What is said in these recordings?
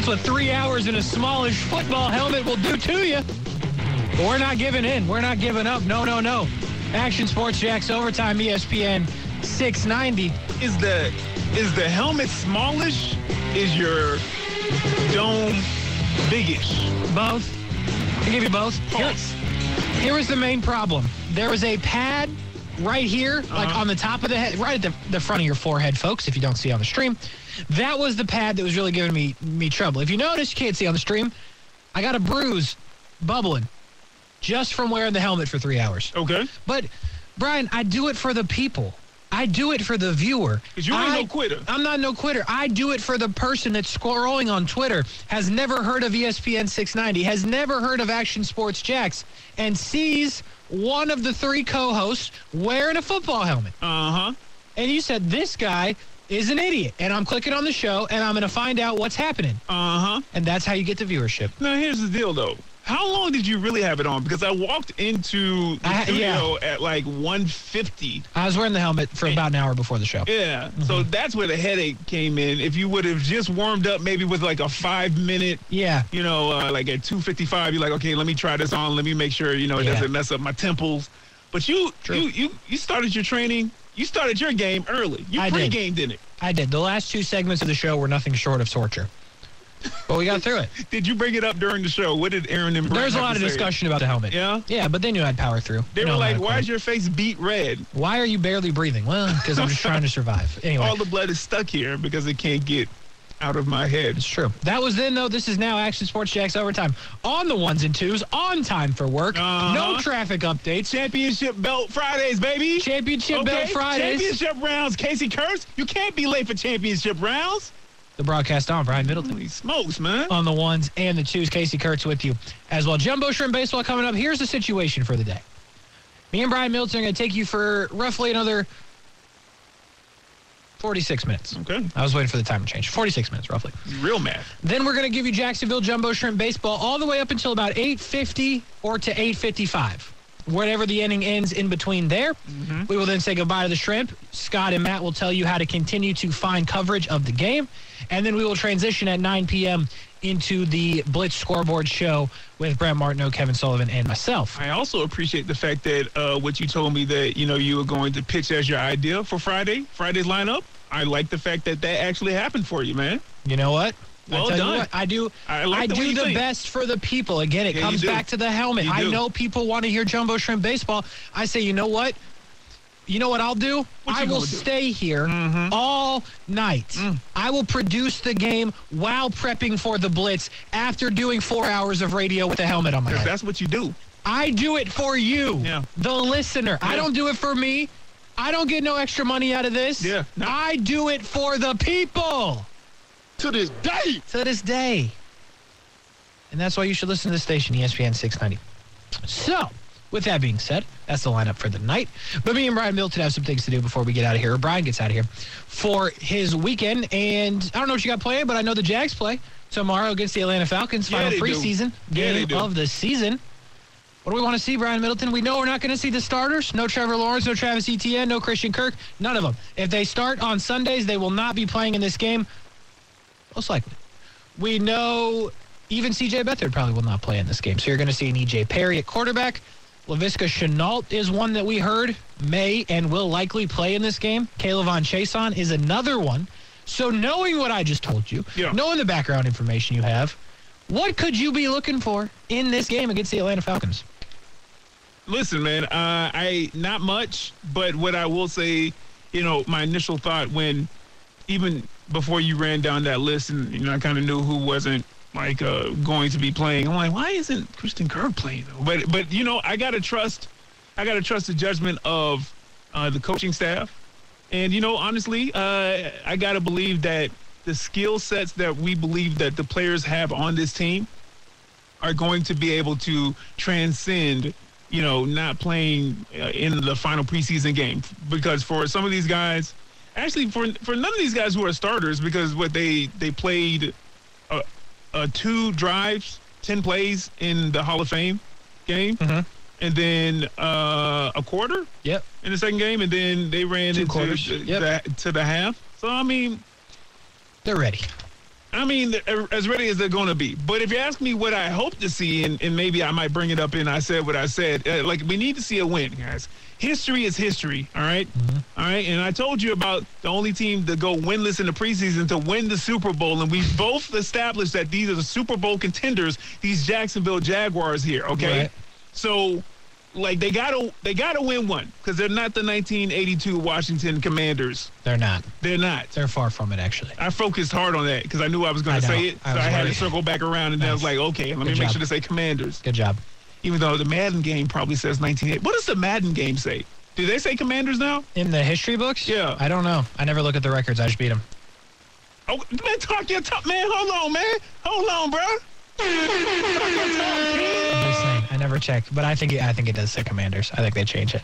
got a headache. That's what three hours in a smallish football helmet will do to you. But we're not giving in. We're not giving up. No, no, no. Action Sports Jax Overtime ESPN 690. Is the is the helmet smallish? Is your dome biggish? Both. I give you both. Here, here is the main problem. There is a pad right here, like Uh-huh. on the top of the head, right at the, the front of your forehead, folks, if you don't see on the stream. That was the pad that was really giving me, me trouble. If you notice, you can't see on the stream, I got a bruise bubbling just from wearing the helmet for three hours. Okay. But, Brian, I do it for the people. I do it for the viewer. 'Cause you ain't I- no quitter. I'm not no quitter. I do it for the person that's scrolling on Twitter, has never heard of ESPN 690, has never heard of Action Sports Jax, and sees one of the three co-hosts wearing a football helmet. Uh huh. And you said, this guy is an idiot. And I'm clicking on the show, and I'm going to find out what's happening. Uh huh. And that's how you get the viewership. Now here's the deal, though. How long did you really have it on? Because I walked into the I- studio at like 150. I was wearing the helmet for about an hour before the show. Yeah. So Mm-hmm. that's where the headache came in. If you would have just warmed up maybe with like a five minute, Yeah. you know, uh, like at 255, you're like, okay, let me try this on. Let me make sure, you know, it Yeah. doesn't mess up my temples. But you, True. you, you, you started your training. You started your game early. You I did. pre-gamed in it. I did. The last two segments of the show were nothing short of torture. But we got through it. Did you bring it up during the show? What did Aaron and Brian There's a lot of discussion about the helmet. Yeah? Yeah, but they knew I'd power through. They You were like, why is your face beat red? Why are you barely breathing? Well, because I'm just trying to survive. Anyway, All the blood is stuck here because it can't get out of my head. it's true. That was then, though. This is now Action Sports Jax overtime. On the ones and twos, on time for work. Uh-huh. No traffic updates. Championship belt Fridays, baby. Championship belt Fridays. Championship rounds. Casey Kurtz, you can't be late for championship rounds. The broadcast on Brian Middleton. Holy smokes, man. On the ones and the twos, Casey Kurtz with you as well. Jumbo Shrimp Baseball coming up. Here's the situation for the day. Me and Brian Middleton are going to take you for roughly another 46 minutes. Okay. I was waiting for the time to change. 46 minutes, roughly. Real math. Then we're going to give you Jacksonville Jumbo Shrimp Baseball all the way up until about 8.50 or to 8.55. Wherever the inning ends in between there, we will then say goodbye to the Shrimp. Scott and Matt will tell you how to continue to find coverage of the game. And then we will transition at 9 p.m. into the Blitz scoreboard show with Brent Martineau, Kevin Sullivan, and myself. I also appreciate the fact that uh, what you told me that you know you were going to pitch as your idea for Friday, Friday's lineup. I like the fact that that actually happened for you, man. You know what? I Well done. what, I do. I like the do the think. best for the people. Again, it Yeah, comes back to the helmet. I know people want to hear Jumbo Shrimp baseball. I say, you know what? You know what I'll do? What I will do? Mm-hmm. stay here all night. Mm. I will produce the game while prepping for the blitz after doing four hours of radio with the helmet on my head. that's what you do. I do it for you, Yeah. the listener. I don't do it for me. I don't get no extra money out of this. Yeah, no. I do it for the people To this day. to this day. And that's why you should listen to the station, ESPN 690. So, with that being said, that's the lineup for the night. But me and Brian Middleton have some things to do before we get out of here. Or Brian gets out of here for his weekend. And I don't know what you got playing, but I know the Jags play tomorrow against the Atlanta Falcons. Yeah, Final preseason Yeah, game of the season. What do we want to see, Brian Middleton? We know we're not going to see the starters. No Trevor Lawrence, no Travis Etienne, no Christian Kirk. None of them. If they start on Sundays, they will not be playing in this game. Most likely. We know even CJ Beathard probably will not play in this game. So you're going to see an EJ Perry at quarterback. Laviska Shenault is one that we heard may and will likely play in this game. K'Lavon Chaisson is another one. So knowing what I just told you, Yeah. knowing the background information you have, what could you be looking for in this game against the Atlanta Falcons? Listen, man, uh, I not much, but what I will say, you know, my initial thought when even before you ran down that list and you know I kind of knew who wasn't like uh, going to be playing. I'm like, why isn't Christian Kirk playing though? But but you know, I gotta trust, I gotta trust the judgment of uh, the coaching staff, and you know, honestly, uh, I gotta believe that the skill sets that we believe that the players have on this team are going to be able to transcend, you know, not playing uh, in the final preseason game. Because for some of these guys, actually for for none of these guys who are starters, because what they they played uh, uh, two drives, ten plays in the Hall of Fame game, Mhm. and then uh, a quarter Yep. in the second game, and then they ran Two into quarters. the, Yep. the- to the half. So I mean, They're ready. I mean, as ready as they're going to be. But if you ask me what I hope to see, and, and maybe I might bring it up and I said what I said, uh, like we need to see a win, guys. History is history, all right? Mm-hmm. All right. And I told you about the only team to go winless in the preseason to win the Super Bowl. And we've both established that these are the Super Bowl contenders, these Jacksonville Jaguars here, okay? Right. So like they gotta they gotta win one because they're not the 1982 Washington Commanders. They're not. They're not. They're far from it, actually. I focused hard on that because I knew I was going to say it, so I I, was had to circle back around, and then I was like, okay, let me Good make sure to say Commanders, Good job. Even though the Madden game probably says 1980. What does the Madden game say? Do they say Commanders now? In the history books? Yeah. I don't know. I never look at the records. I just beat them. Oh, man, talk your talk, man. Hold on, man. Hold on, bro. Talk your talk. I'm saying. I never checked, but I think it, I think it does say Commanders. I think they change it.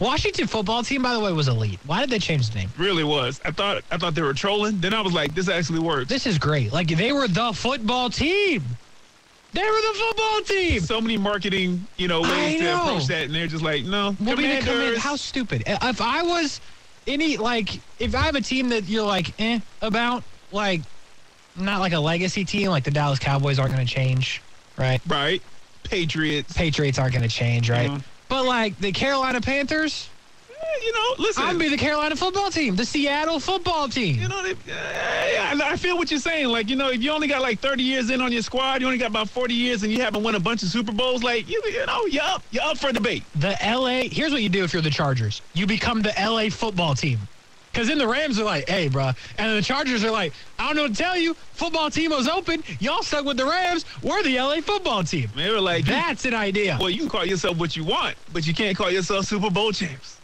Washington football team, by the way, was elite. Why did they change the name? Really was. I thought I thought they were trolling. Then I was like, this actually works. This is great. Like they were the football team. They were the football team. so many marketing, you know, ways to approach that, and they're just like, no, We'll be the Commanders. command. How stupid. If I was any like, if I have a team that you're like eh about, like not like a legacy team, like the Dallas Cowboys aren't going to change, right? right? Patriots. Patriots aren't going to change, right? Mhm. But like the Carolina Panthers, you know, listen. I'm be the Carolina football team, the Seattle football team. You know, they, uh, I I feel what you're saying. Like, you know, if you only got like 30 years in on your squad, you only got about 40 years, and you haven't won a bunch of Super Bowls, like, you, you know, you're up, you're up for debate. the LA. Here's what you do if you're the Chargers. You become the LA football team. Because then the Rams are like, hey, bro. And the Chargers are like, I don't know what to tell you. Football team was open. Y'all stuck with the Rams. We're the LA football team. They were like, That's an idea. well, you can call yourself what you want, but you can't call yourself Super Bowl champs,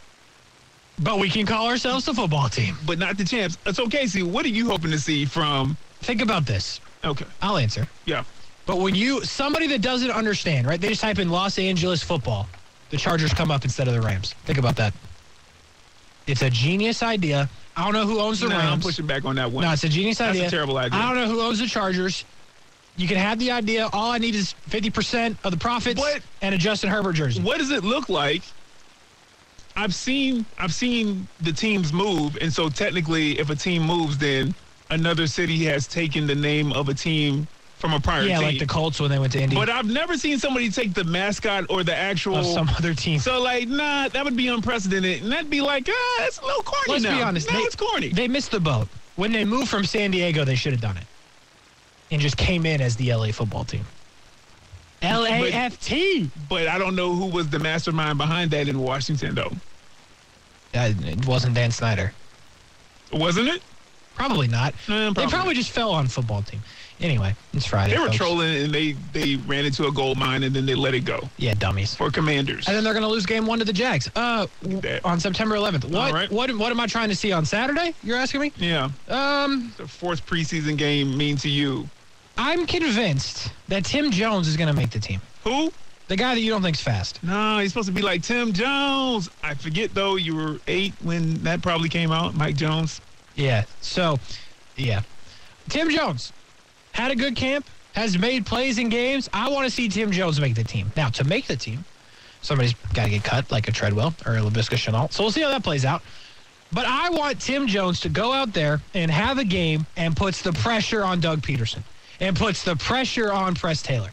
But we can call ourselves the football team. but not the champs. Uh, so, Casey, what are you hoping to see from? Think about this. Okay, I'll answer. yeah, But when you, somebody that doesn't understand, right? They just type in Los Angeles football. The Chargers come up instead of the Rams. Think about that. It's a genius idea. I don't know who owns the nah, Rams. I'm pushing back on that one. No, it's a genius idea. That's a terrible idea. I don't know who owns the Chargers. You can have the idea. All I need is 50% of the profits What? and a Justin Herbert jersey. what does it look like? I've seen I've seen the teams move, and so technically, if a team moves, then another city has taken the name of a team from a prior Yeah, team. like the Colts when they went to Indy. but I've never seen somebody take the mascot or the actual. of some other team. so like, nah, that would be unprecedented, and that'd be like, ah, it's a little corny Let's now. be honest. Now they, it's corny. They missed the boat. When they moved from San Diego, they should have done it. And just came in as the LA football team. LAFT. but I don't know who was the mastermind behind that in Washington, though. Uh, it wasn't Dan Snyder. Wasn't it? Probably not. Eh, They probably. probably just fell on football team. Anyway, it's Friday. They were folks. trolling, and they they ran into a gold mine, and then they let it go Yeah, dummies. for Commanders. And then they're going to lose game one to the Jags. Uh, on September 11th. What, right. what? What am I trying to see on Saturday? You're asking me. Yeah. Um, the fourth preseason game mean to you? I'm convinced that Tim Jones is going to make the team. Who? The guy that you don't think's fast. No, he's supposed to be like Tim Jones. I forget though. You were eight when that probably came out. Mike Jones. Yeah. So, yeah. Tim Jones had a good camp. Has made plays in games. I want to see Tim Jones make the team. Now, to make the team, somebody's got to get cut, like a Treadwell or a Laviska Shenault. So we'll see how that plays out. But I want Tim Jones to go out there and have a game and puts the pressure on Doug Pederson and puts the pressure on Press Taylor.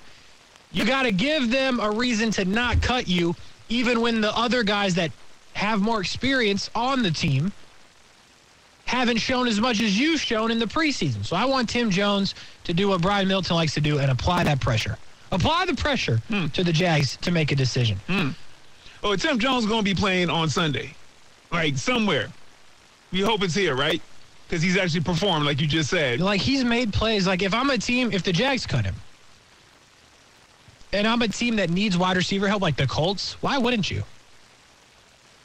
You got to give them a reason to not cut you, even when the other guys that have more experience on the team haven't shown as much as you've shown in the preseason. So I want Tim Jones to do what Brian Middleton likes to do and apply that pressure. Apply the pressure hmm. to the Jags to make a decision. Hmm. Oh, Tim Jones going to be playing on Sunday, like somewhere. We hope it's here, right? Because he's actually performed, like you just said. Like he's made plays. Like if I'm a team, if the Jags cut him, and I'm a team that needs wide receiver help, like the Colts, why wouldn't you?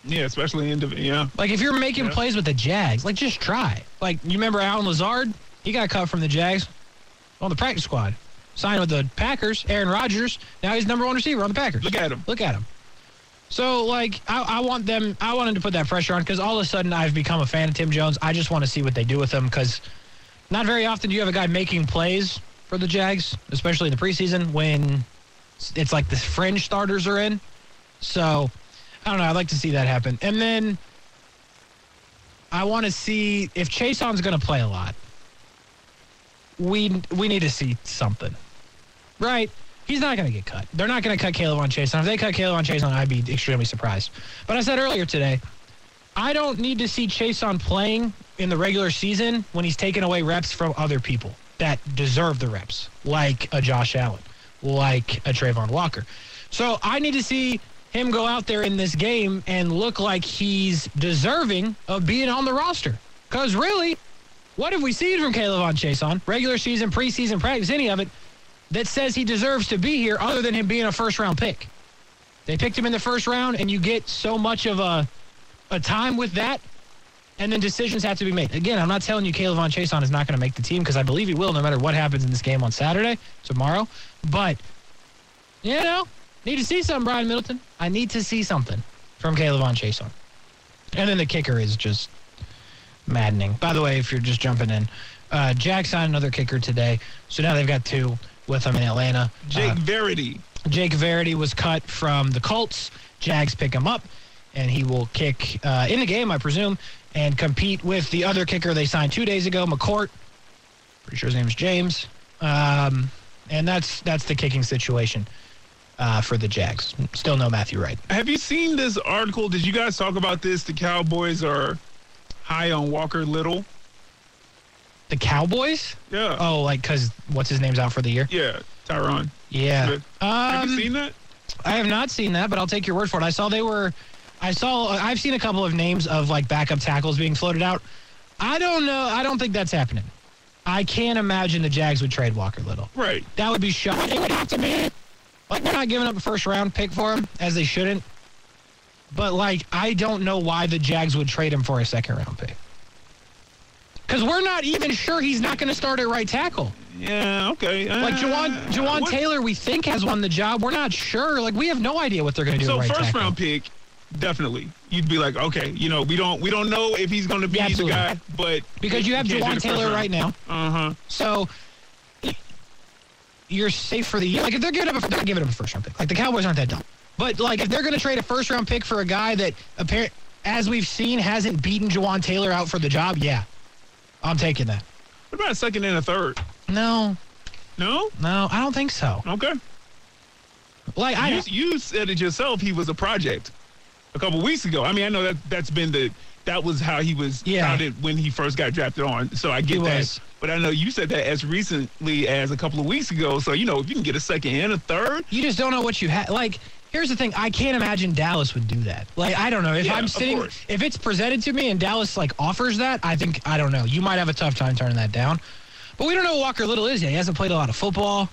Yeah, especially in the yeah. Like if you're making Yeah. plays with the Jags, like just try. Like you remember Allen Lazard? He got cut from the Jags on the practice squad. Signed with the Packers. Aaron Rodgers. Now he's number one receiver on the Packers. Look at him. Look at him. So like I, I want them. I want him to put that pressure on because all of a sudden I've become a fan of Tim Jones. I just want to see what they do with him because not very often do you have a guy making plays for the Jags, especially in the preseason when it's like the fringe starters are in. So I don't know. I'd like to see that happen. And then I want to see if Chaisson going to play a lot. we we need to see something, right? He's not going to get cut. They're not going to cut K'Lavon Chaisson. If they cut K'Lavon Chaisson, I'd be extremely surprised. But I said earlier today, I don't need to see Chaisson playing in the regular season when he's taking away reps from other people that deserve the reps, like a Josh Allen, like a Travon Walker. So I need to see him go out there in this game and look like he's deserving of being on the roster. Because really, what have we seen from K'Lavon Chaisson regular season, preseason practice, any of it that says he deserves to be here other than him being a first round pick? They picked him in the first round, and you get so much of a a time with that, and then decisions have to be made. Again, I'm not telling you K'Lavon Chaisson is not going to make the team because I believe he will no matter what happens in this game on Saturday, tomorrow. But, you know, need to see something, Brian Middleton. I need to see something from K'Lavon Chaisson. And then the kicker is just maddening. By the way, if you're just jumping in, uh, Jack signed another kicker today, so now they've got two with him in Atlanta. Jake Uh, Verity. Jake Verity was cut from the Colts. Jags pick him up, and he will kick uh, in the game, I presume, and compete with the other kicker they signed two days ago, McCourt. Pretty sure his name is James. Um, and that's that's the kicking situation uh, for the Jags. Still no Matthew Wright. Have you seen this article? Did you guys talk about this? The Cowboys are high on Walker Little. The Cowboys? Yeah. Oh, like because what's his name's out for the year? Yeah, Tyron. Yeah. Smith. Have Um, you seen that? I have not seen that, but I'll take your word for it. I saw they were, I saw, I've seen a couple of names of like backup tackles being floated out. I don't know. I don't think that's happening. I can't imagine the Jags would trade Walker Little. Right. That would be shocking. It would have to be. Like they're not giving up a first round pick for him as they shouldn't. But like, I don't know why the Jags would trade him for a second round pick. Because we're not even sure he's not going to start at right tackle. Yeah. Okay. Like Jawaan, Uh, Jawaan what- Taylor, we think has won the job. We're not sure. Like we have no idea what they're going to do. So right first tackle. round pick, definitely. You'd be like, okay, you know, we don't we don't know if he's going to be Yeah, the guy, but because you have Jawaan Taylor right now. Uh huh. So you're safe for the year. Like if they're giving up, a, they're giving up a first round pick. Like the Cowboys aren't that dumb. But like if they're going to trade a first round pick for a guy that apparent, as we've seen, hasn't beaten Jawaan Taylor out for the job, yeah, I'm taking that. What about a second and a third? No, No. no, I don't think so. Okay. Like I, you, you said it yourself. He was a project a couple weeks ago. I mean, I know that that's been the that was how he was Yeah. touted when he first got drafted on. So I get He that. was. But I know you said that as recently as a couple of weeks ago. So you know, if you can get a second and a third, you just don't know what you have. Like here's the thing, I can't imagine Dallas would do that. Like I don't know if Yeah, I'm sitting, if it's presented to me and Dallas like offers that, I think I don't know. You might have a tough time turning that down. But we don't know what Walker Little is yet. He hasn't played a lot of football.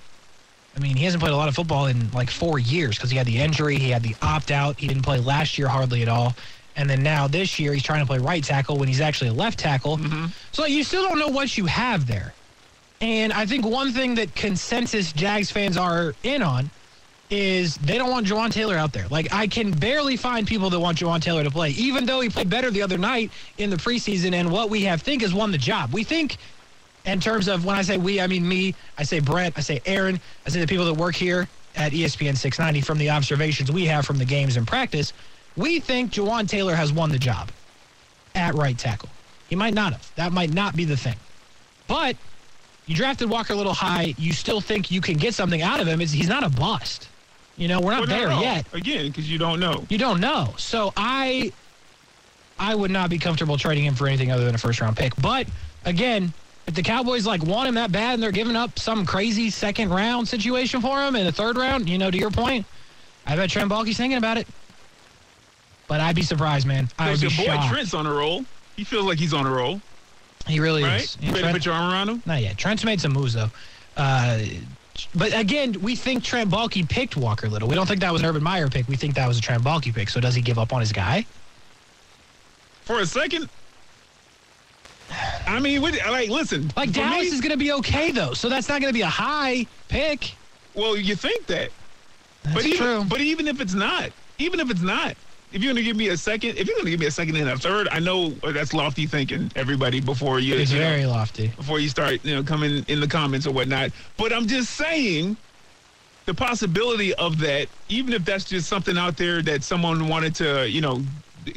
I mean, he hasn't played a lot of football in like four years because he had the injury, he had the opt out, he didn't play last year hardly at all. And then now this year he's trying to play right tackle when he's actually a left tackle. Mm-hmm. So you still don't know what you have there. And I think one thing that consensus Jags fans are in on is they don't want Jawaan Taylor out there. Like I can barely find people that want Jawaan Taylor to play, even though he played better the other night in the preseason. And what we have think has won the job. We think, in terms of when I say we, I mean me. I say Brett. I say Aaron. I say the people that work here at ESPN 690 from the observations we have from the games and practice. We think Jawaan Taylor has won the job at right tackle. He might not have. That might not be the thing. But you drafted Walker a little high. You still think you can get something out of him. It's, he's not a bust. You know, we're not Well, there no. yet. Again, because you don't know. You don't know. So I I would not be comfortable trading him for anything other than a first round pick. But again, if the Cowboys like want him that bad and they're giving up some crazy second round situation for him in the third round, you know, to your point, I bet Trent Baalke's thinking about it. But I'd be surprised, man. I would Because be your boy shocked. Trent's on a roll. He feels like he's on a roll, he really right? is. You ready to put your arm around him? Not yet. Trent's made some moves though. Uh, but again, we think Trent Baalke picked Walker Little. We don't think that was an Urban Meyer pick. We think that was a Trent Baalke pick. So does he give up on his guy? For a second. I mean, what, like, listen. Like Dallas me- is going to be okay though, so that's not going to be a high pick. Well, you think that. That's but even, true. But even if it's not, even if it's not, if you're going to give me a second, if you're going to give me a second and a third, I know that's lofty thinking, everybody, before you, it's you know, very lofty. before you start, you know, coming in the comments or whatnot. But I'm just saying the possibility of that, even if that's just something out there that someone wanted to, you know,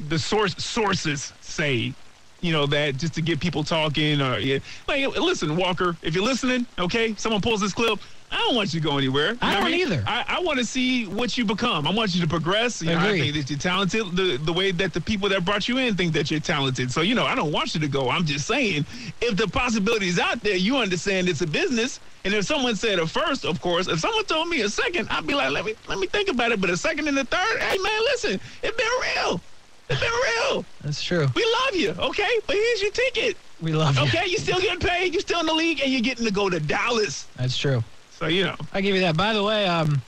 the source sources say you know, that just to get people talking. Or yeah, like, listen, Walker, if you're listening, okay, someone pulls this clip. I don't want you to go anywhere. I don't what mean? either. I, I want to see what you become. I want you to progress. You know, I think that you're talented. The the way that the people that brought you in think that you're talented. So you know, I don't want you to go. I'm just saying, if the possibility is out there, you understand it's a business. And if someone said a first, of course, if someone told me a second, I'd be like, let me let me think about it. But a second and a third, hey man, listen, it's been real. It's been real. That's true. We love you, okay? But here's your ticket. We love you. Okay, You're still getting paid, you're still in the league, and you're getting to go to Dallas. That's true. So you know. I give you that. By the way, um,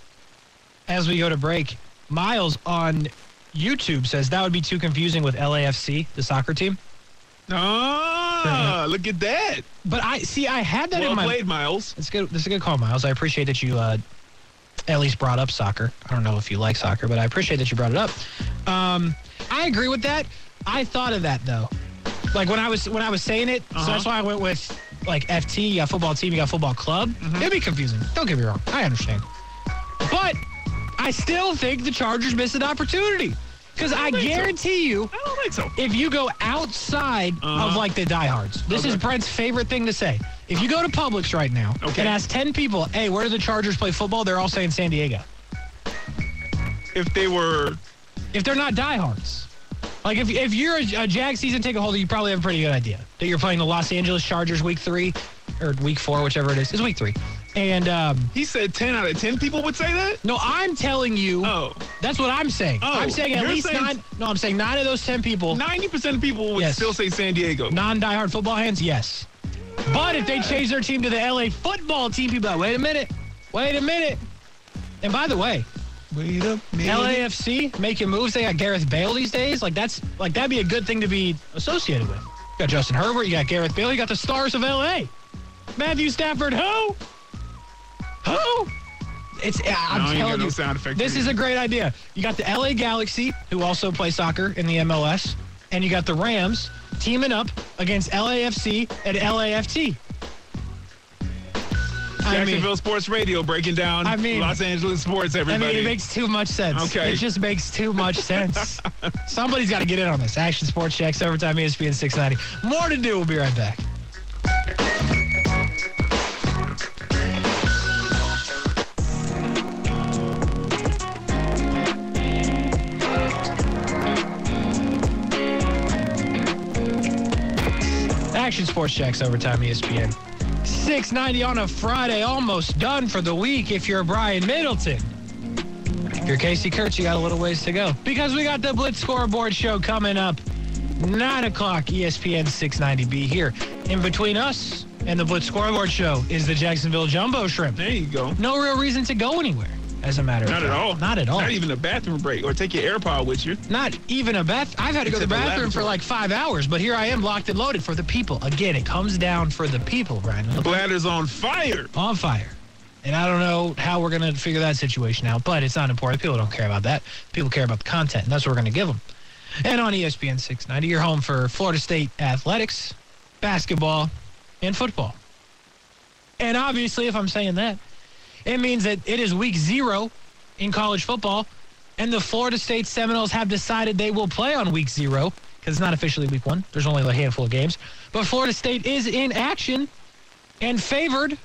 as we go to break, Miles on YouTube says that would be too confusing with LAFC, the soccer team. Ah, look at that. But I see, I had that Well in my. played, Miles. It's good. This is a good call, Miles. I appreciate that you uh, at least brought up soccer. I don't know if you like soccer, but I appreciate that you brought it up. Um, I agree with that. I thought of that though, like when I was when I was saying it. So Uh-huh. that's why I went with like FT. You got football team. You got football club. Mm-hmm. It'd be confusing. Don't get me wrong. I understand, but I still think the Chargers missed an opportunity because I, so. guarantee you I don't think so. if you go outside of Uh-huh. like the diehards, this is Brent's favorite thing to say. If you go to Publix right now Okay. and ask 10 people, hey, where do the Chargers play football? They're all saying San Diego. If they were, If they're not diehards. Like if, if you're a, a Jag season ticket holder, you probably have a pretty good idea that you're playing the Los Angeles Chargers week three or week four, whichever it is. It's week three. And um, he said 10 out of 10 people would say that? no, I'm telling you, Oh, that's what I'm saying. Oh, I'm saying at least saying- nine. No, I'm saying nine of those 10 people 90% of people would Yes. still say San Diego. non-diehard football hands, yes. But if they change their team to the LA football team, people are like, wait a minute, wait a minute. And by the way, Wait a minute. LAFC making moves. They got Gareth Bale these days. Like that's like that'd be a good thing to be associated with. You got Justin Herbert. You got Gareth Bale. You got the stars of LA. Matthew Stafford. Who? Who? It's. I'm No, I ain't got telling no you. sound effects This either. is a great idea. You got the LA Galaxy, who also play soccer in the MLS, and you got the Rams teaming up against LAFC and LAFT. I mean, Jacksonville Sports Radio breaking down I mean- Los Angeles sports, I everybody. mean, it makes too much sense. Okay. It just makes too much sense. Somebody's got to get in on this. Action Sports Jax, Overtime ESPN 690. More to do. We'll be right back. Action Sports Jax, Overtime ESPN 690 on a Friday, almost done for the week if you're Brian Middleton. If you're Casey Kurtz, you got a little ways to go. Because we got the Blitz Scoreboard Show coming up 9 o'clock, ESPN 690B here. In between us and the Blitz Scoreboard Show is the Jacksonville Jumbo Shrimp. there you go. No real reason to go anywhere, as a matter of fact. Not at all. Not at all. Not even a bathroom break or take your AirPod with you. Not even a bath. I've had to go to the the bathroom for like five hours, but here I am locked and loaded for the people. Again, it comes down for the people, Brian. Bladder's on fire. on fire. And I don't know how we're going to figure that situation out, but it's not important. People don't care about that. People care about the content, and that's what we're going to give them. And on ESPN 690, you're home for Florida State athletics, basketball, and football. And obviously, if I'm saying that, it means that it is week zero in college football, and the Florida State Seminoles have decided they will play on week zero because it's not officially week one. There's only a handful of games. But Florida State is in action and favored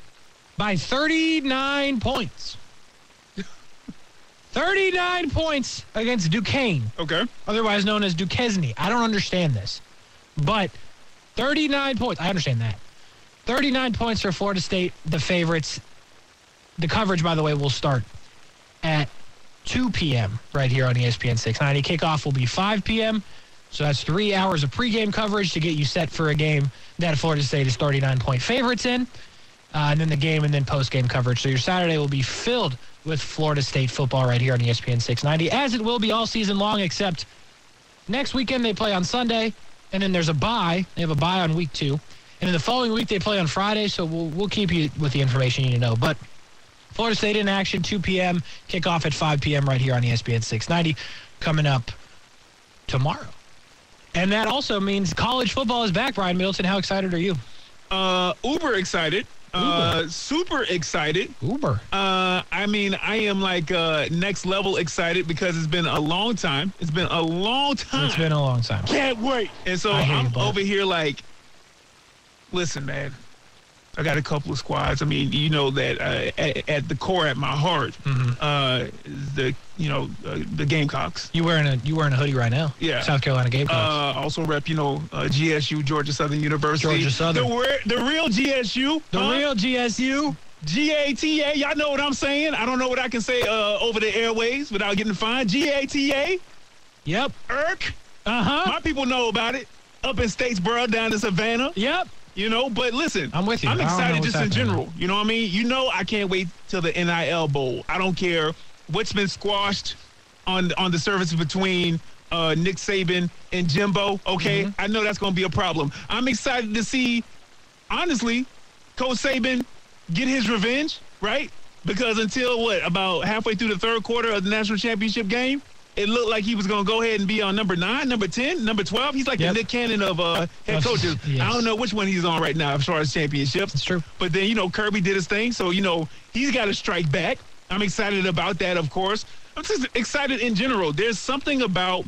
by 39 points. 39 points against Duquesne, Okay. otherwise known as Duquesne. I don't understand this. But 39 points. I understand that. 39 points for Florida State, the favorites. The coverage, by the way, will start at 2 p.m. right here on ESPN 690. Kickoff will be 5 p.m. So that's three hours of pregame coverage to get you set for a game that Florida State is 39 point favorites in. Uh, and then the game and then post game coverage. So your Saturday will be filled with Florida State football right here on ESPN 690, as it will be all season long, except next weekend they play on Sunday, and then there's a bye. They have a bye on week two. And then the following week they play on Friday, so we'll, we'll keep you with the information you need to know. But Florida State in action, 2 p.m., kickoff at 5 p.m. right here on ESPN 690, coming up tomorrow. And that also means college football is back, Brian Middleton. How excited are you? Uh, uber excited. Uh, super excited. Uber. Uh, I mean, I am like uh, next level excited because it's been a long time. It's been a long time. It's been a long time. Can't wait. And so I hear you, I'm over here like, listen, man. I got a couple of squads. I mean, you know that uh, at, at the core, at my heart, Mm-hmm. uh, the you know uh, the Gamecocks. You wearing a you wearing a hoodie right now? Yeah. South Carolina Gamecocks. Uh, also rep, you know, uh, GSU, Georgia Southern University. Georgia Southern. The, the real GSU. the huh? real GSU. G-A-T-A. Y'all know what I'm saying. I don't know what I can say uh, over the airways without getting fined. G-A-T-A. Yep. Irk. Uh huh. My people know about it. Up in Statesboro, down to Savannah. Yep. You know, but listen, I'm with you. I'm I don't know excited just in general. You know what I mean? You know, I can't wait till the NIL bowl. I don't care what's been squashed on on the surface between uh, Nick Saban and Jimbo. Okay, Mm-hmm. I know that's going to be a problem. I'm excited to see, honestly, Coach Saban get his revenge, right? Because until what about halfway through the third quarter of the national championship game, it looked like he was going to go ahead and be on number nine, number ten, number twelve. He's like Yep. the Nick Cannon of uh, head coaches. Yes. I don't know which one he's on right now as far as championships. It's true. But then, you know, Kirby did his thing. So, you know, he's got to strike back. I'm excited about that, of course. I'm just excited in general. There's something about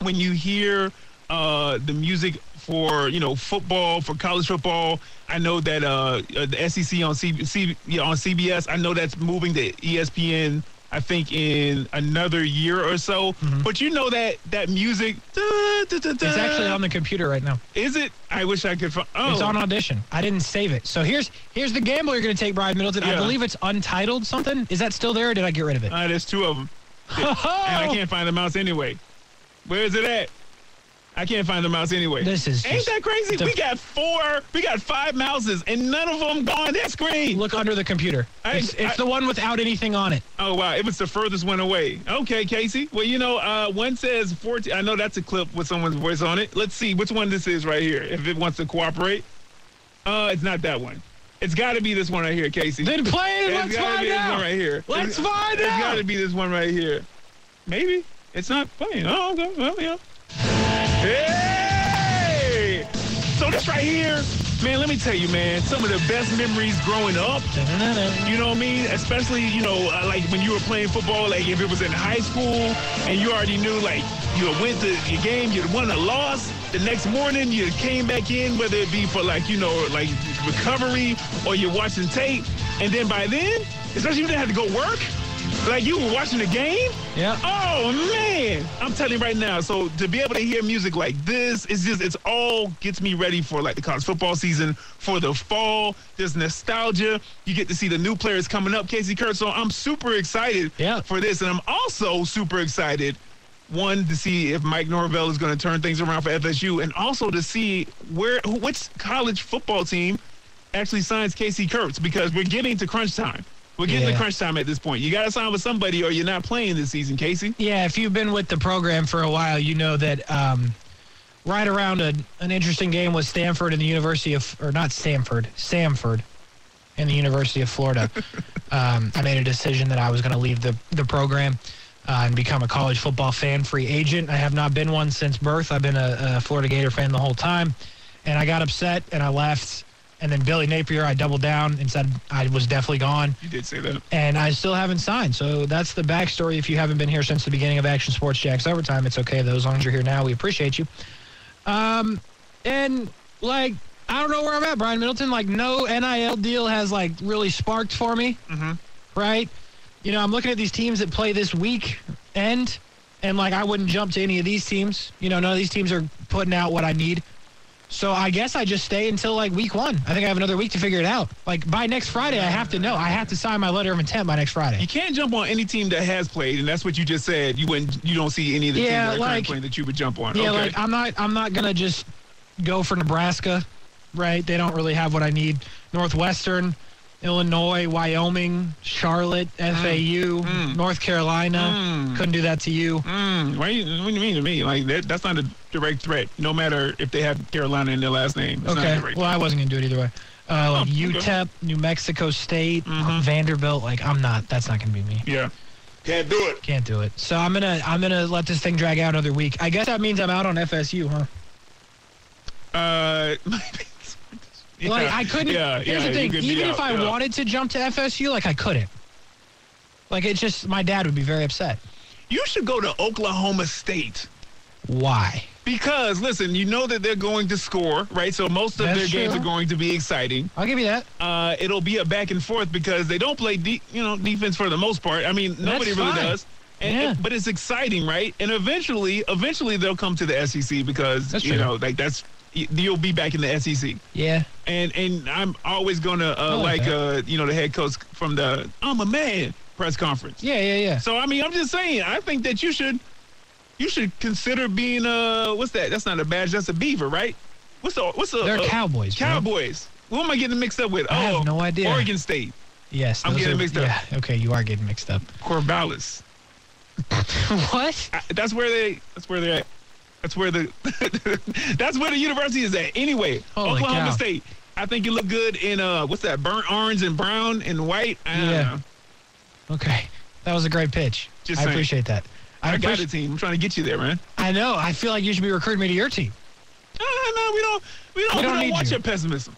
when you hear uh, the music for, you know, football, for college football. I know that uh, uh, the SEC on, C- C- yeah, on CBS, I know that's moving to ESPN. I think in another year or so, but you know that that music. It's actually on the computer right now. Is it? I wish I could. Find, oh, It's on audition. I didn't save it. So here's here's the gamble you're going to take, Brian Middleton. I believe it's untitled something. Is that still there or did I get rid of it? Uh, there's two of them. and I can't find the mouse anyway. Where is it at? I can't find the mouse anyway. This is Ain't that crazy? we got four, we got five mouses, and none of them go on that screen. Look under the computer. I- it's it's I- the one without anything on it. Oh wow, it was the furthest one away. Okay, Casey. Well, you know, uh, one says 14. I know that's a clip with someone's voice on it. Let's see which one this is right here. If it wants to cooperate. Uh, it's not that one. It's got to be this one right here, Casey. Then play it. Let's find out. one right here. Let's It's- find It's out. It's got to be this one right here. Maybe it's not playing. Oh, okay. Well, yeah. Hey! So this right here, man. Let me tell you, man. Some of the best memories growing up. You know what I mean? Especially, you know, uh, like when you were playing football, like if it was in high school and you already knew, like, you went to your game, you won or loss. The next morning, you came back in, whether it be for, like, you know, like recovery or you're watching tape. And then by then, especially if you didn't have to go work, like you were watching the game. Yeah. Oh man, I'm telling you right now. So to be able to hear music like this, it's just it's all gets me ready for like the college football season for the fall. There's nostalgia. You get to see the new players coming up. Casey Kurtz. So I'm super excited Yeah. for this, and I'm also super excited. One to see if Mike Norvell is going to turn things around for FSU, and also to see where which college football team actually signs Casey Kurtz because we're getting to crunch time. We're getting to Yeah. crunch time at this point. You got to sign with somebody, or you're not playing this season, Casey. Yeah, if you've been with the program for a while, you know that um, right around a, an interesting game with Stanford and the University of, or not Stanford, Samford and the University of Florida, um, I made a decision that I was going to leave the, the program uh, and become a college football fan free agent. I have not been one since birth. I've been a, a Florida Gator fan the whole time. And I got upset and I left. And then Billy Napier, I doubled down and said I was definitely gone You did say that. and I still haven't signed. So that's the backstory. If you haven't been here since the beginning of Action Sports Jax Overtime, it's okay though. As long as you're here now, we appreciate you. Um, and like I don't know where I'm at, Brian Middleton. Like no NIL deal has like really sparked for me, Mm-hmm. right? You know, I'm looking at these teams that play this week end, and like I wouldn't jump to any of these teams. You know, none of these teams are putting out what I need. So I guess I just stay until like week one. I think I have another week to figure it out. Like by next Friday, I have to know. I have to sign my letter of intent by next Friday. You can't jump on any team that has played, and that's what you just said. You wouldn't. You don't see any of the Yeah, teams that like- playing that you would jump on. Yeah, okay. like I'm not. I'm not gonna just go for Nebraska, right? They don't really have what I need. Northwestern, Illinois, Wyoming, Charlotte, FAU, Mm. North Carolina. Mm. Couldn't do that to you. Mm, what, do you, what do you mean to me? Like that, that's not a direct threat. No matter if they have Carolina in their last name. It's Okay. Well, I wasn't gonna do it either way. Uh, like Oh, okay. UTEP, New Mexico State, Mhm. Vanderbilt. Like I'm not. That's not gonna be me. Yeah. Can't do it. Can't do it. So I'm gonna. I'm gonna let this thing drag out another week. I guess that means I'm out on FSU, huh? Uh, Like I couldn't. Yeah, here's yeah, the thing: even if out, I yeah. wanted to jump to FSU, like I couldn't. Like it's just my dad would be very upset. you should go to Oklahoma State. Why? Because listen, you know that they're going to score, right? So most of That's their games are going to be exciting. I'll give you that. Uh, it'll be a back and forth because they don't play, de- you know, defense for the most part. I mean, nobody really fine. does. And, Yeah. but it's exciting, right? And eventually, eventually they'll come to the SEC because That's you true. know, like that's you'll be back in the SEC. Yeah. And and I'm always gonna uh, like like uh, you know the head coach from the I'm a man press conference. Yeah. Yeah. Yeah. So I mean, I'm just saying, I think that you should you should consider being a what's that? That's not a badge, that's a beaver, right? What's the what's the They're uh, Cowboys. bro. Cowboys. Who am I getting mixed up with? I have oh, no idea. Oregon State. Yes. I'm getting are- mixed up. Yeah. Okay, you are getting mixed up. Corvallis. what? I, that's where they. That's where they're at. That's where the. that's where the university is at. Anyway, Holy Oklahoma cow. State. I think you look good in uh what's that? Burnt orange and brown and white. I Yeah. Okay. That was a great pitch. Just I saying. appreciate that. I, I got a team. I'm trying to get you there, man. I know. I feel like you should be recruiting me to your team. No, no, no, we don't. We don't. We We don't don't, need want you. your pessimism.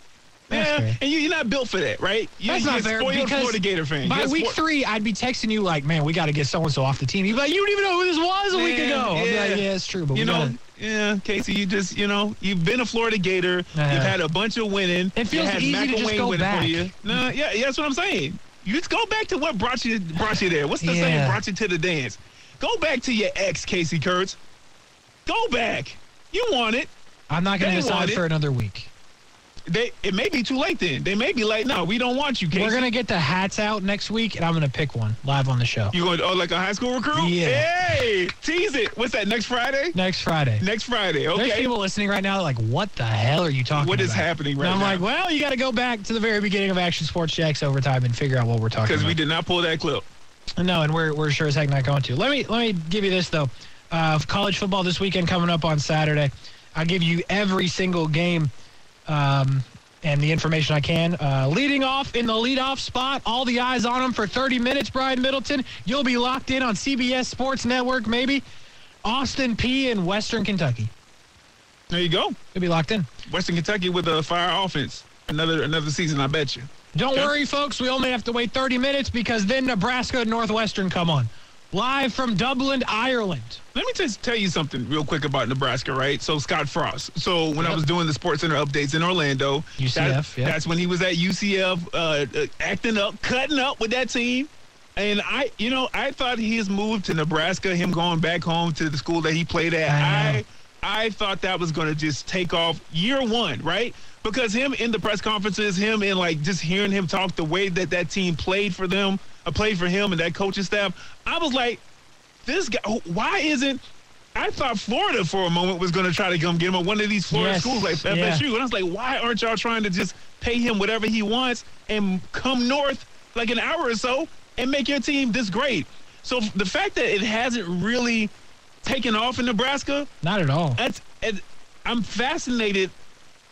That's yeah, fair. and you, you're not built for that, right? You, That's you're not a fair spoiled because Florida Gator fan. By week three, I'd be texting you like, "Man, we got to get so and so off the team." You'd be like, "You don't even know who this was a week Yeah, ago." I'd be yeah. like, "Yeah, it's true, but you we know, gotta- yeah, Casey, you just, you know, you've been a Florida Gator. Uh-huh. You've had a bunch of winning. It feels easy to just McElwain go back. For you. No, yeah, yeah, that's what I'm saying. You just go back to what brought you brought you there. What's the Yeah. saying? Brought you to the dance. Go back to your ex, Casey Kurtz. Go back. You want it. I'm not going to decide for another week." They it may be too late then. They may be like, no, we don't want you, Casey. We're gonna get the hats out next week, and I'm gonna pick one live on the show You going oh like a high school recruit? Yeah. Hey, tease it. What's that? Next Friday? next Friday. Next Friday. There's Okay. people listening right now like, what the hell are you talking What about? is happening right and I'm now? like, well, you got to go back to the very beginning of Action Sports Jax overtime and figure out what we're talking Because we did not pull that clip. No, and we're, we're sure as heck not going to. Let me let me give you this though. Uh, college football this weekend coming up on Saturday. I'll give you every single game um, and the information I can. Uh, leading off in the leadoff spot, all the eyes on him for 30 minutes. Brian Middleton, you'll be locked in on CBS Sports Network, maybe. Austin Peay in Western Kentucky. There you go. You'll be locked in. Western Kentucky with a fire offense. Another another season, I bet you. Don't Okay. worry, folks. We only have to wait 30 minutes because then Nebraska and Northwestern come on. Live from Dublin, Ireland. Let me just tell you something real quick about Nebraska, right? So Scott Frost. So when I was doing the Sports Center updates in Orlando, UCF, that- yeah. that's when he was at UCF, uh, uh, acting up, cutting up with that team. And I, you know, I thought his move to Nebraska, him going back home to the school that he played at, I. I, I thought that was going to just take off year one, right? Because him in the press conferences, him in like just hearing him talk the way that that team played for them, uh, played for him and that coaching staff, I was like, this guy, why isn't? I thought Florida for a moment was going to try to come get him at one of these Florida Yes, schools like FSU, yeah. and I was like, why aren't y'all trying to just pay him whatever he wants and come north like an hour or so and make your team this great? So the fact that it hasn't really taken off in Nebraska, Not at all. that's I'm fascinated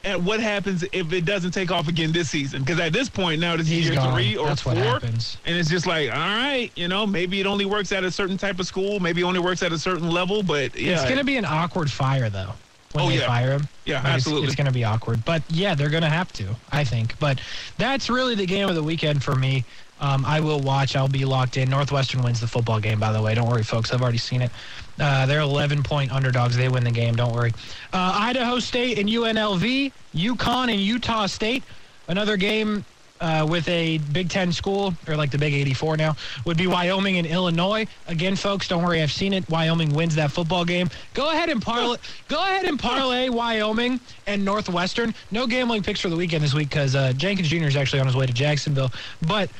at what happens if it doesn't take off again this season. Because at this point now, this is year gone. three or That's four, what happens. and it's just like, all right, you know, maybe it only works at a certain type of school, maybe it only works at a certain level, but yeah, It's going to be an awkward fire, though, when Oh, they yeah. fire him. Yeah, Like, it's- absolutely. It's, going to be awkward. But, yeah, they're going to have to, I think. But that's really the game of the weekend for me. Um, I will watch. I'll be locked in. Northwestern wins the football game, by the way. Don't worry, folks. I've already seen it. Uh, they're 11 point underdogs. They win the game. Don't worry. Uh, Idaho State and UNLV, UConn and Utah State. Another game uh, with a Big Ten school, or like the Big 84 now, would be Wyoming and Illinois. Again, folks, don't worry, I've seen it. Wyoming wins that football game. Go ahead and parlay. Go ahead and parlay Wyoming and Northwestern. No gambling picks for the weekend this week because uh, Jenkins Jr. is actually on his way to Jacksonville. But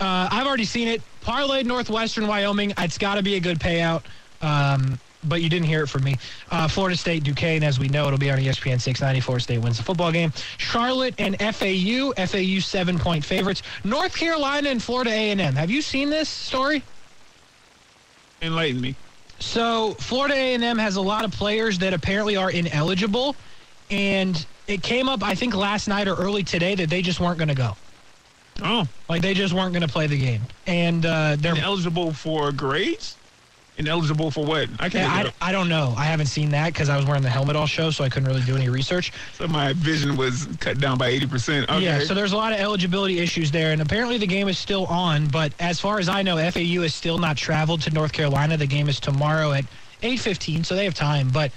uh, I've already seen it. Parlayed Northwestern, Wyoming. It's got to be a good payout. Um, but you didn't hear it from me. Uh, Florida State, Duquesne, as we know, it'll be on ESPN 690. Florida State wins the football game. Charlotte and FAU, FAU seven point favorites. North Carolina and Florida A&M. Have you seen this story? enlighten me. So Florida A&M has a lot of players that apparently are ineligible, and it came up I think last night or early today that they just weren't going to go. Oh, Like they just weren't going to play the game, and uh, they're eligible for grades ineligible for what? I can't. I, I don't know. I haven't seen that because I was wearing the helmet all show, so I couldn't really do any research. so my vision was cut down by eighty percent. Okay. Yeah, so there's a lot of eligibility issues there, and apparently the game is still on. But as far as I know, FAU has still not traveled to North Carolina. The game is tomorrow at 8:15, so they have time. But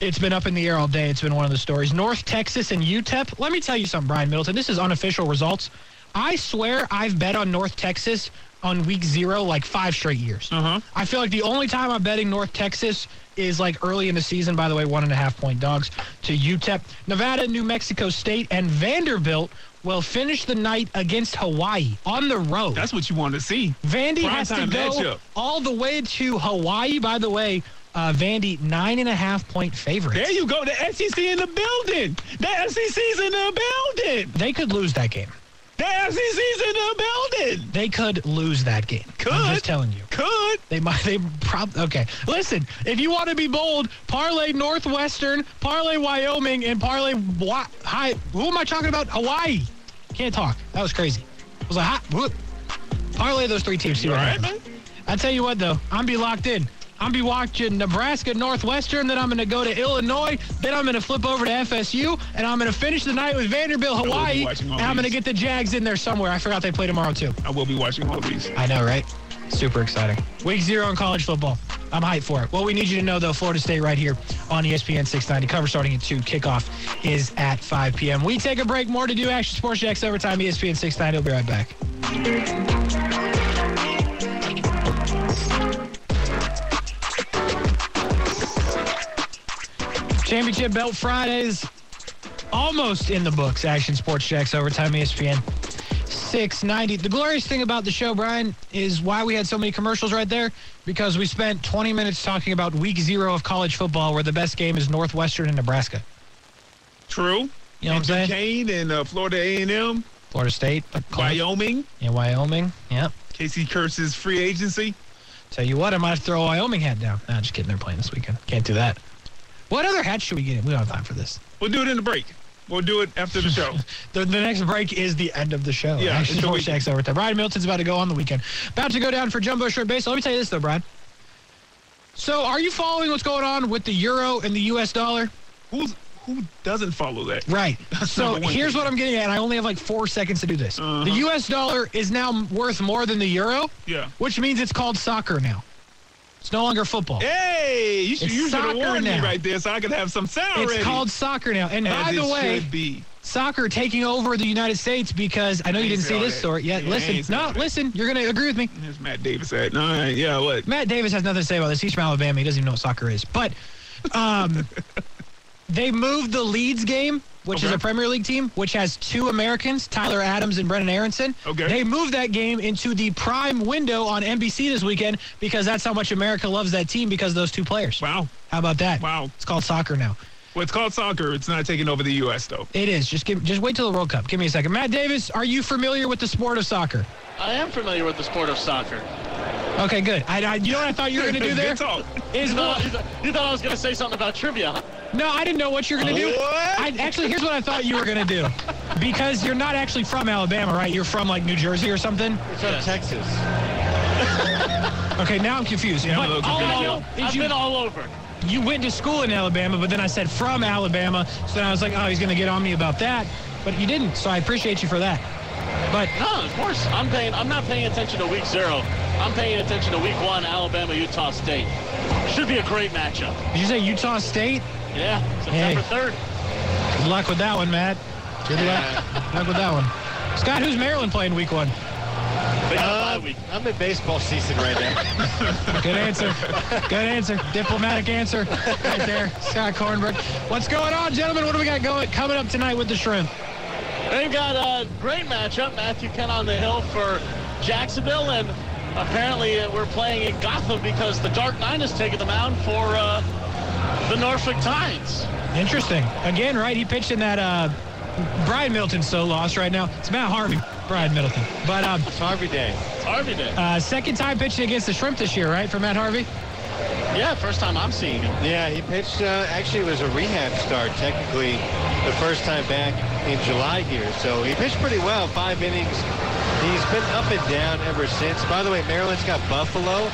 it's been up in the air all day. It's been one of the stories. North Texas and UTEP. Let me tell you something, Brian Middleton. This is unofficial results. I swear I've bet on North Texas on week zero like five straight years. Uh-huh. I feel like the only time I'm betting North Texas is like early in the season. By the way, one and a half point dogs to UTEP. Nevada, New Mexico State, and Vanderbilt will finish the night against Hawaii on the road. That's what you want to see. Vandy prime has to go matchup. all the way to Hawaii. By the way, uh, Vandy nine and a half point favorite. There you go. The SEC in the building. The SEC's in the building. They could lose that game. The SEC's in the building. They could lose that game. Could. I'm just telling you. Could. They might. They probably. Okay. Listen, if you want to be bold, parlay Northwestern, parlay Wyoming, and parlay Wa- Hi. Who am I talking about? Hawaii. Can't talk. That was crazy. I was like, hi, whoop. parlay those three teams. See what right, happens. I tell you what, though, I'm be locked in. I'm be watching Nebraska Northwestern, then I'm going to go to Illinois, then I'm going to flip over to FSU, and I'm going to finish the night with Vanderbilt, Hawaii, and I'm going to get the Jags in there somewhere. I forgot they play tomorrow too. I will be watching all of these. I know, right? Super exciting. Week zero in college football. I'm hyped for it. What we need you to know, though, Florida State right here on ESPN 690. Cover starting at 2. Kickoff is at 5 p.m. We take a break. More to do. Action Sports Jax overtime. ESPN 690. We'll be right back. Championship Belt Fridays almost in the books. Action Sports Jax overtime. ESPN 690. The glorious thing about the show, Brian, is why we had so many commercials right there. Because we spent 20 minutes talking about week zero of college football, where the best game is Northwestern and Nebraska. True. You know what I'm saying? Duquesne and uh, Florida A&M, Florida State, Wyoming, yeah, Wyoming. Yep. Casey Curse's free agency. Tell you what, I might have to throw a Wyoming hat down. Nah, just kidding. They're playing this weekend. Can't do that. What other hat should we get in? We don't have time for this. We'll do it in the break. We'll do it after the show. The, the next break is the end of the show. Yeah, it's the Sports weekend. Jax overtime. Brian Middleton's about to go on the weekend. About to go down for Jumbo Short Base. Let me tell you this, though, Brian. So, are you following what's going on with the euro and the U.S. dollar? Who's who doesn't follow that? Right. so, here's thing. what I'm getting at, I only have like four seconds to do this. Uh-huh. The U.S. dollar is now worth more than the euro, Yeah. which means it's called soccer now. It's no longer football. Hey, you should, you should have warned me right there so I could have some sound It's ready. called soccer now. And As by the way, be. soccer taking over the United States because I know you didn't see this that. story yet. Yeah, listen, no, that. listen. You're going to agree with me. There's Matt Davis at. All right, yeah, what? Matt Davis has nothing to say about this. He's from Alabama. He doesn't even know what soccer is. But um, they moved the Leeds game, which is a Premier League team, which has two Americans, Tyler Adams and Brenden Aaronson. Okay. They moved that game into the prime window on NBC this weekend because that's how much America loves that team because of those two players. Wow. How about that? Wow. It's called soccer now. Well, it's called soccer. It's not taking over the U.S., though. It is. Just give, just wait till the World Cup. Give me a second. Matt Davis, are you familiar with the sport of soccer? I am familiar with the sport of soccer. Okay, good. I, I you know what I thought you were going to do there? Good talk. Is You you thought- you thought I was going to say something about trivia. Huh? No, I didn't know what you were going to do. What? I, actually, here's what I thought you were going to do. Because you're not actually from Alabama, right? You're from like New Jersey or something. It's from Yeah. Texas. Okay, now I'm confused. Yeah, I'm a but all. I know is I've you, been all over. you went to school in Alabama, but then I said from Alabama. So then I was like, oh, he's going to get on me about that. But you didn't, so I appreciate you for that. But No, of course. I'm paying. I'm not paying attention to week zero. I'm paying attention to week one, Alabama, Utah State. Should be a great matchup. did you say Utah State? Yeah, September third. Good luck with that one, Matt. Good luck, Good luck with that one. Scott, who's Maryland playing week one? They got a bye week. I'm in baseball season right now. Good answer. Good answer. Diplomatic answer right there. Scott Kornberg. What's going on, gentlemen? What do we got going coming up tonight with the shrimp? They've got a great matchup. Matthew Kent on the hill for Jacksonville, and apparently uh, we're playing in Gotham because the Dark Knight has taken the mound for uh, the Norfolk Tides. Interesting. Again, right? He pitched in that uh, Brian Middleton's so lost right now. It's Matt Harvey, Brian Middleton. But um, It's Harvey Day. It's Harvey Day. uh, second time pitching against the shrimp this year, right? For Matt Harvey? Yeah, first time I'm seeing him. Yeah, he pitched. Uh, actually, it was a rehab start. Technically, the first time back in July here. So he pitched pretty well. Five innings. He's been up and down ever since. By the way, Maryland's got Buffalo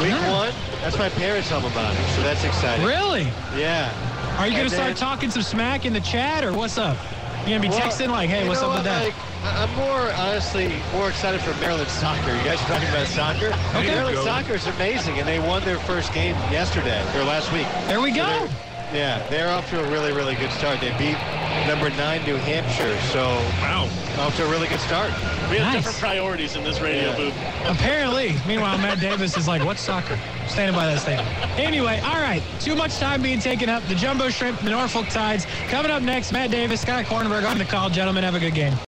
Week one, that's my parents about it, so that's exciting. Really? Yeah. Are you going to start talking some smack in the chat or what's up? You going to be Well, texting like, hey, what's up with that? Like, I'm more, honestly, more excited for Maryland soccer. You guys are talking about soccer? Okay. Maryland soccer is amazing, and they won their first game yesterday, or last week. there we go. they're- Yeah, they're off to a really, really good start. They beat number nine New Hampshire, so Wow. off to a really good start. We have Nice. different priorities in this radio Yeah. booth. Apparently. Meanwhile, Matt Davis is like, what's soccer? Standing by that statement. Anyway, all right. Too much time being taken up. The Jumbo Shrimp, the Norfolk Tides. Coming up next, Matt Davis, Scott Kornberg on the call. Gentlemen, have a good game.